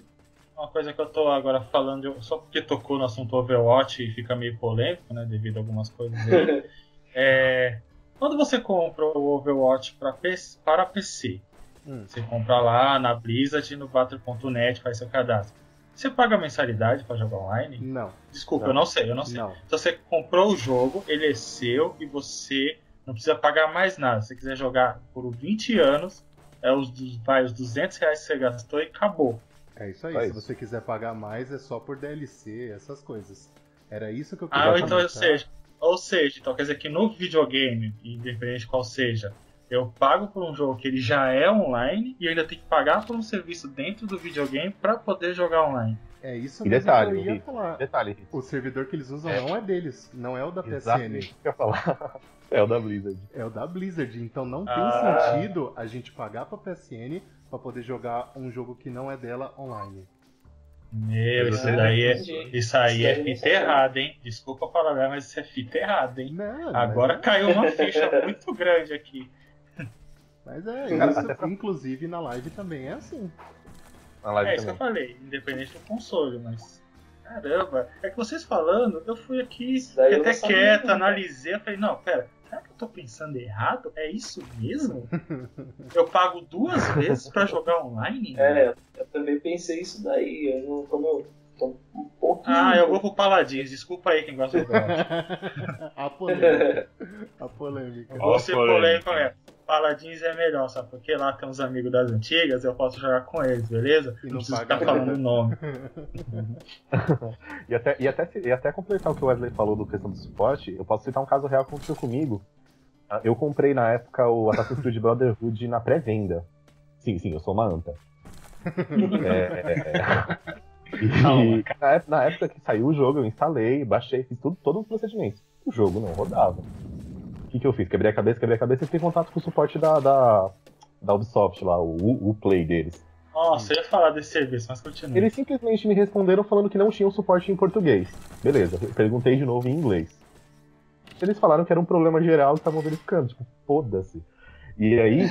Uma coisa que eu tô agora falando, só porque tocou no assunto Overwatch e fica meio polêmico, né, devido a algumas coisas aí. É, quando você compra o Overwatch pra para PC, Hum. você compra lá na Blizzard, no Battle.net, faz seu cadastro. Você paga mensalidade pra jogar online? Não, Desculpa, Não. eu não sei, eu não sei. não. Então você comprou o jogo, ele é seu e você não precisa pagar mais nada. Se você quiser jogar por 20 anos, é os, dos- vai, os 200 reais que você gastou e acabou. É isso aí. Se isso. você quiser pagar mais, é só por DLC, essas coisas. Era isso que eu Ah, queria então, ou seja, ou seja, então quer dizer que no videogame, independente qual seja, eu pago por um jogo que ele já é online e eu ainda tenho que pagar por um serviço dentro do videogame para poder jogar online. É isso E mesmo detalhe, que eu ia falar. Detalhe, O servidor que eles usam É. não é deles, não é o da PSN, exatamente o que eu ia falar. É o da Blizzard. é o da Blizzard. Então não tem Ah. sentido a gente pagar pra PSN pra poder jogar um jogo que não é dela online. Meu, isso Ah, daí é, isso aí é não fita errada, hein? Desculpa a palavra, mas isso é fita errada, hein? Não, Agora mas, caiu uma ficha muito grande aqui. Mas é isso. até Inclusive na live também é assim. Na live É isso que eu também. falei, independente do console, mas. Caramba, é que vocês falando, eu fui aqui até quieto, não. analisei, eu falei, não, pera, será que eu tô pensando errado? É isso mesmo? Eu pago duas vezes pra jogar online? É, eu também pensei isso daí. Eu não, como eu tô um pouquinho. Ah, eu vou pro Paladins, desculpa aí quem gosta do a polêmica. A polêmica. Vou ser polêmica. polêmico mesmo. Paladins é melhor, sabe? Porque lá tem uns amigos das antigas, eu posso jogar com eles, beleza? E não não preciso paga ficar falando o nome. E até, e, até, e até completar o que o Wesley falou do questão do suporte, eu posso citar um caso real que aconteceu comigo. Ah, Eu comprei na época o Assassin's Creed Brotherhood na pré-venda. Sim, sim, eu sou uma anta. É, e Calma, na, ép- na época que saiu o jogo, eu instalei, baixei, fiz tudo, todos os procedimentos. O jogo não rodava. O que, que eu fiz? Quebrei a cabeça, quebrei a cabeça e fiz contato com o suporte da, da, da Ubisoft lá, o, o Play deles. Nossa, eu ia falar desse serviço, mas continua. Eles simplesmente me responderam falando que não tinham suporte em português. Beleza, perguntei de novo em inglês. Eles falaram que era um problema geral e estavam verificando. Tipo, foda-se. E aí,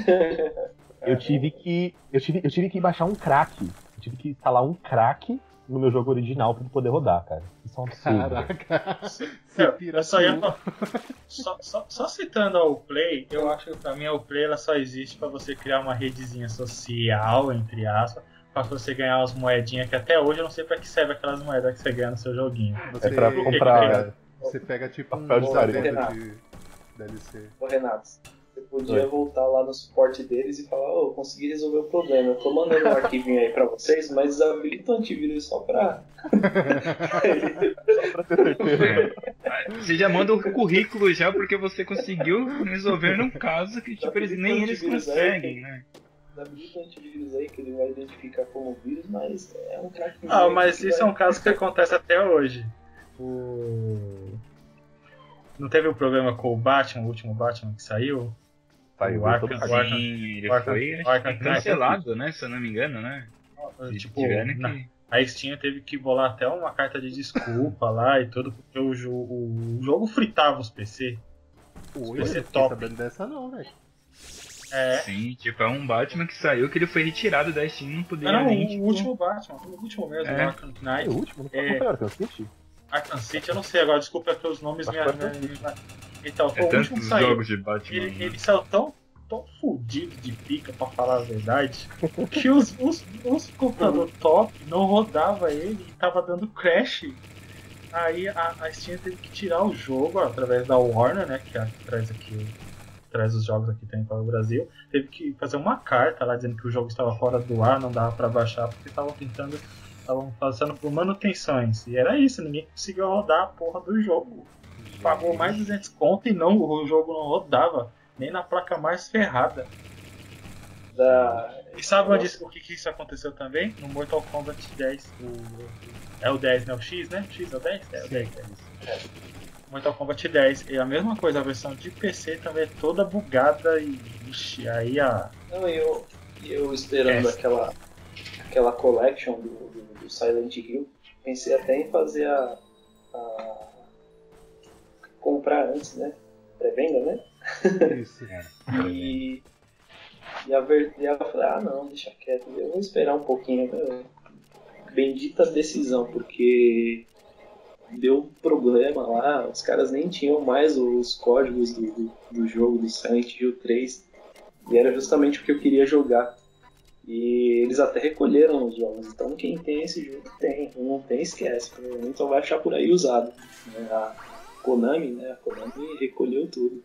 eu tive que. Eu tive, eu tive que baixar um crack. Eu tive que instalar um crack no meu jogo original pra ele poder rodar, cara. Isso é um absurdo. Caraca. Você Eu, só ia só, só, só citando a Play, eu acho que pra mim a Play ela só existe pra você criar uma redezinha social, entre aspas, pra você ganhar umas moedinhas que até hoje eu não sei pra que serve aquelas moedas que você ganha no seu joguinho. Você, É pra comprar. que você pega tipo um Papel de de DLC. Ô, Renato, você podia voltar lá no suporte deles e falar: Ô, consegui resolver o problema. Eu tô mandando um arquivinho aí pra vocês, mas desabilita o antivírus só pra. Pra ter certeza. É. Você já manda o currículo já porque você conseguiu resolver num caso que tipo, eles, nem eles conseguem, né? habilita o antivírus aí que ele vai identificar como vírus, mas é um crack. Ah, mas isso é um caso que acontece até hoje. O... Não teve o um problema com o Batman, o último Batman que saiu? Saiu, o Arkham, todo- o Arkham, Sim, ele o Arkham- foi o Arkham cancelado, né? Se eu não me engano, né? tipo, Tiveram na- que... a Steam teve que bolar até uma carta de desculpa lá e tudo, porque o, jo- o jogo fritava os PC. Ser não fiquei top. sabendo dessa não, velho. É. Sim, tipo, é um Batman que saiu que ele foi retirado da Steam não poderia Não, nem. o tipo, último Batman, o último mesmo, É. o Arkham É Knight. o último, não É. o Arkham City? Arkham City, eu não sei agora, desculpa é que os nomes me- me- Então, foi É o último que saiu. jogos de Batman. Ele, né? ele saiu tão, tão fudido de pica, pra falar a verdade, que os, os, os computadores top não rodava ele e tava dando crash. Aí a, a Steam teve que tirar o jogo ó, através da Warner, né? Que, é a que traz aqui traz os jogos aqui também para o Brasil. Teve que fazer uma carta lá dizendo que o jogo estava fora do ar, não dava para baixar, porque estavam tentando. Estavam passando por manutenções. E era isso, ninguém conseguiu rodar a porra do jogo. Pagou mais de 200 conto e não, o jogo não rodava. Nem na placa mais ferrada. Da... E sabe onde o que, que isso aconteceu também? No Mortal Kombat 10. O, é o 10, né? O X, né? X é o 10? É o 10. é. Mortal Kombat 10. E a mesma coisa, a versão de PC também é toda bugada e. Ixi, aí a. Não, eu, eu esperando É. aquela, aquela collection do, do, do Silent Hill, pensei até em fazer a. a- comprar antes, né? Pré-venda, né? Isso. E. E a, ver, e ela falou, ah não, deixa quieto, eu vou esperar um pouquinho. Meu. Bendita decisão, porque deu um problema lá, os caras nem tinham mais os códigos do, do, do jogo do Silent Hill 3. E era justamente o que eu queria jogar. E eles até recolheram os jogos. Então quem tem esse jogo tem. Não tem, esquece. Provavelmente só vai achar por aí usado. né? Konami, né? A Konami recolheu tudo.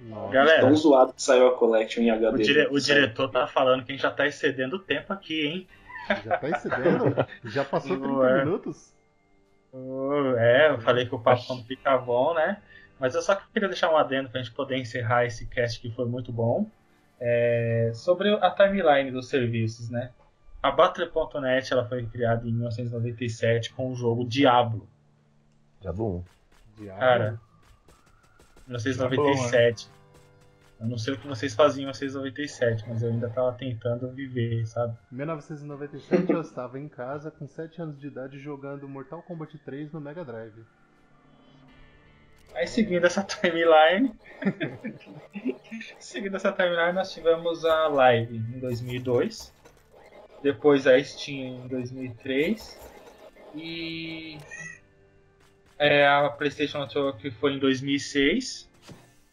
Nossa. Galera, Tão zoado que saiu a Collection em HD. o, dire- né? o diretor tá falando que a gente já tá excedendo o tempo aqui, hein? Já tá excedendo? Já passou 30 Ué. minutos? É, eu falei que o papo não fica bom, né? Mas eu só queria deixar um adendo pra gente poder encerrar esse cast que foi muito bom. É, sobre a timeline dos serviços, né? A Battle.net ela foi criada em 1997 com o jogo Diablo. Diablo Cara, 1997. Eu não sei o que vocês faziam em 1997, mas eu ainda tava tentando viver, sabe? Em 1997 eu estava em casa com 7 anos de idade jogando Mortal Kombat 3 no Mega Drive. Aí seguindo essa timeline. seguindo essa timeline, nós tivemos a Live em 2002. Depois a Steam em 2003. E. é, a PlayStation Network foi em 2006.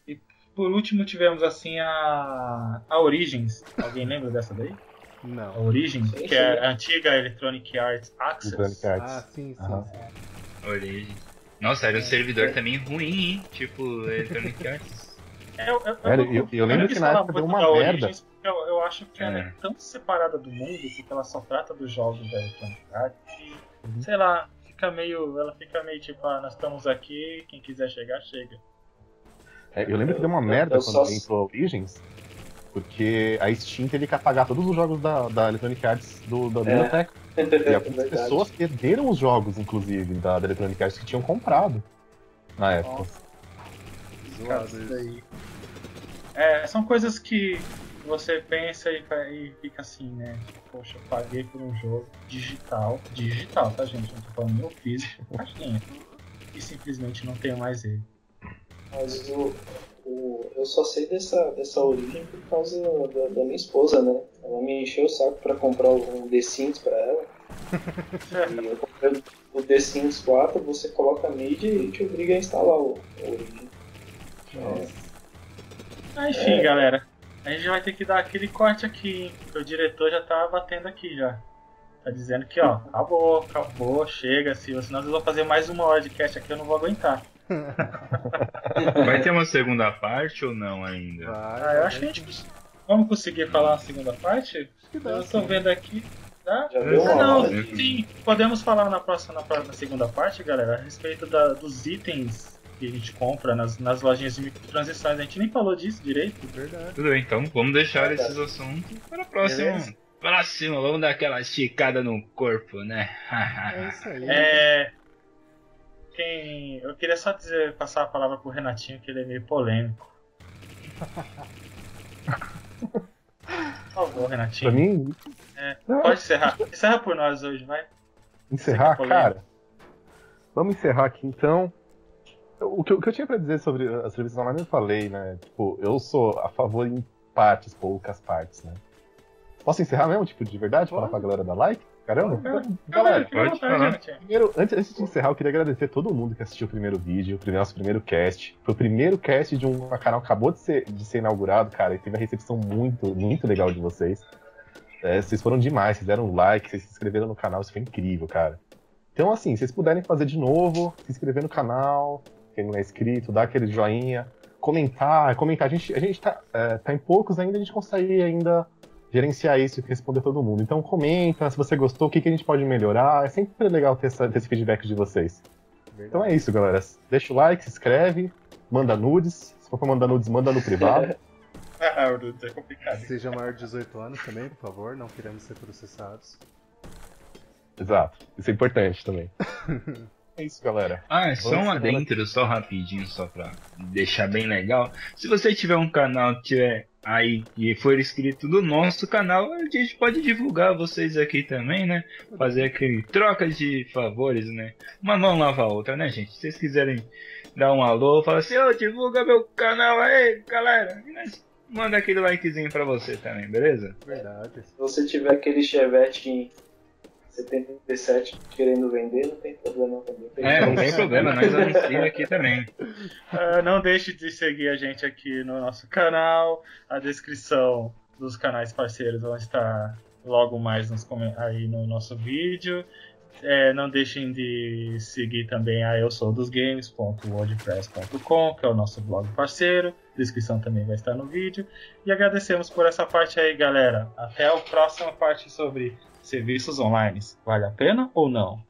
E por último tivemos assim a. A Origins. Alguém lembra dessa daí? A Não. Origins, Sim, que é sim. a antiga Electronic Arts Access. Electronic Arts. Ah, sim, sim, Aham. sim. Origem. Nossa, era um servidor também ruim, hein? Tipo, Electronic Arts. É, eu, eu, Cara, eu- eu lembro que na época deu uma da merda. Origins, Eu, eu acho que ela é É. tão separada do mundo, porque ela só trata dos jogos da Electronic Arts, que, Uhum. sei lá, fica meio. Ela fica meio tipo, ah, nós estamos aqui, quem quiser chegar, chega. É, eu lembro que deu uma Eu- merda eu quando só- entrou a Origins, porque a Steam teve que apagar todos os jogos da, da Electronic Arts do, da É. biblioteca. E É algumas pessoas perderam os jogos, inclusive, da, da Electronic Arts que tinham comprado na época. Nossa, Zoado isso. É, são coisas que você pensa e, e fica assim, né? Poxa, eu paguei por um jogo digital. Digital, tá, gente? Não tô falando meu físico, caixinha. E simplesmente não tenho mais ele. Mas o, o, eu só sei dessa, dessa origem por causa da, da minha esposa, né? Ela me encheu o saco pra comprar um The Sims pra ela. e eu comprei o The Sims 4, você coloca a mídia e te obriga a instalar o, o Origin. Nossa. Ah, enfim, galera. A gente vai ter que dar aquele corte aqui, hein? Porque o diretor já tá batendo aqui já. Tá dizendo que, ó, acabou, acabou, chega, se senão vocês vão fazer mais uma hora de cast aqui, eu não vou aguentar. Vai ter uma segunda parte ou não ainda? Vai, Ah, eu acho que a gente. Vamos conseguir falar a segunda parte? Acho que dá, Eu tô sim. vendo aqui. Tá? Já deu Ah, uma não, sim, podemos falar na próxima, na próxima segunda parte, galera, a respeito da- dos itens que a gente compra nas, nas lojinhas de microtransações. A gente nem falou disso direito. Verdade. Tudo bem, então vamos deixar esses assuntos para a próxima. Beleza. Próximo, vamos dar aquela esticada no corpo, né? É isso aí. É. Quem. Eu queria só dizer, passar a palavra pro Renatinho, que ele é meio polêmico. Por favor, Renatinho. Pra mim, É, pode encerrar. Encerra por nós hoje, vai. encerrar, polêmico. cara. Vamos encerrar aqui então. O que, eu- o que eu tinha pra dizer sobre as serviços online eu falei, né? Tipo, eu sou a favor em partes, poucas partes, né? Posso encerrar mesmo, tipo, de verdade? Falar pra galera da like? Caramba? Então, galera, pode falar. Renatinho. Primeiro, antes, antes de encerrar, eu queria agradecer a todo mundo que assistiu o primeiro vídeo, o nosso primeiro cast. Foi o primeiro cast de um canal que acabou de ser, de ser inaugurado, cara, e teve uma recepção muito, muito legal de vocês. É, vocês foram demais, vocês deram like, vocês se inscreveram no canal, isso foi incrível, cara. Então, assim, se vocês puderem fazer de novo, se inscrever no canal, quem não é inscrito, dar aquele joinha, comentar, comentar. A gente, a gente tá, é, tá em poucos ainda, a gente consegue ainda gerenciar isso e responder todo mundo. Então comenta se você gostou, o que, que a gente pode melhorar. É sempre legal ter, essa- ter esse feedback de vocês. Verdade. Então é isso, galera. Deixa o like, se inscreve, manda nudes. Se for pra mandar nudes, manda no privado. Ah, é complicado. Seja maior de 18 anos também, por favor. Não queremos ser processados. Exato. Isso é importante também. é isso, galera. Ah, é só um adentro, só rapidinho, só pra deixar bem legal. Se você tiver um canal, tiver aí e for inscrito no nosso canal, a gente pode divulgar vocês aqui também, né? Fazer aquele troca de favores, né? Uma mão lava a outra, né, gente? Se vocês quiserem dar um alô, fala assim, ô, divulga meu canal aí, galera. Manda aquele likezinho pra você também, beleza? Verdade. Se você tiver aquele Chevette em 77 querendo vender, não tem problema também. É, não tem problema, nós anunciamos aqui também. Ah, não deixe de seguir a gente aqui no nosso canal. A descrição dos canais parceiros vão estar logo mais nos aí no nosso vídeo. É, não deixem de seguir também a eu sou dos games.wordpress.com, que é o nosso blog parceiro. A descrição também vai estar no vídeo. E agradecemos por essa parte aí, galera. Até a próxima parte sobre serviços online. Vale a pena ou não?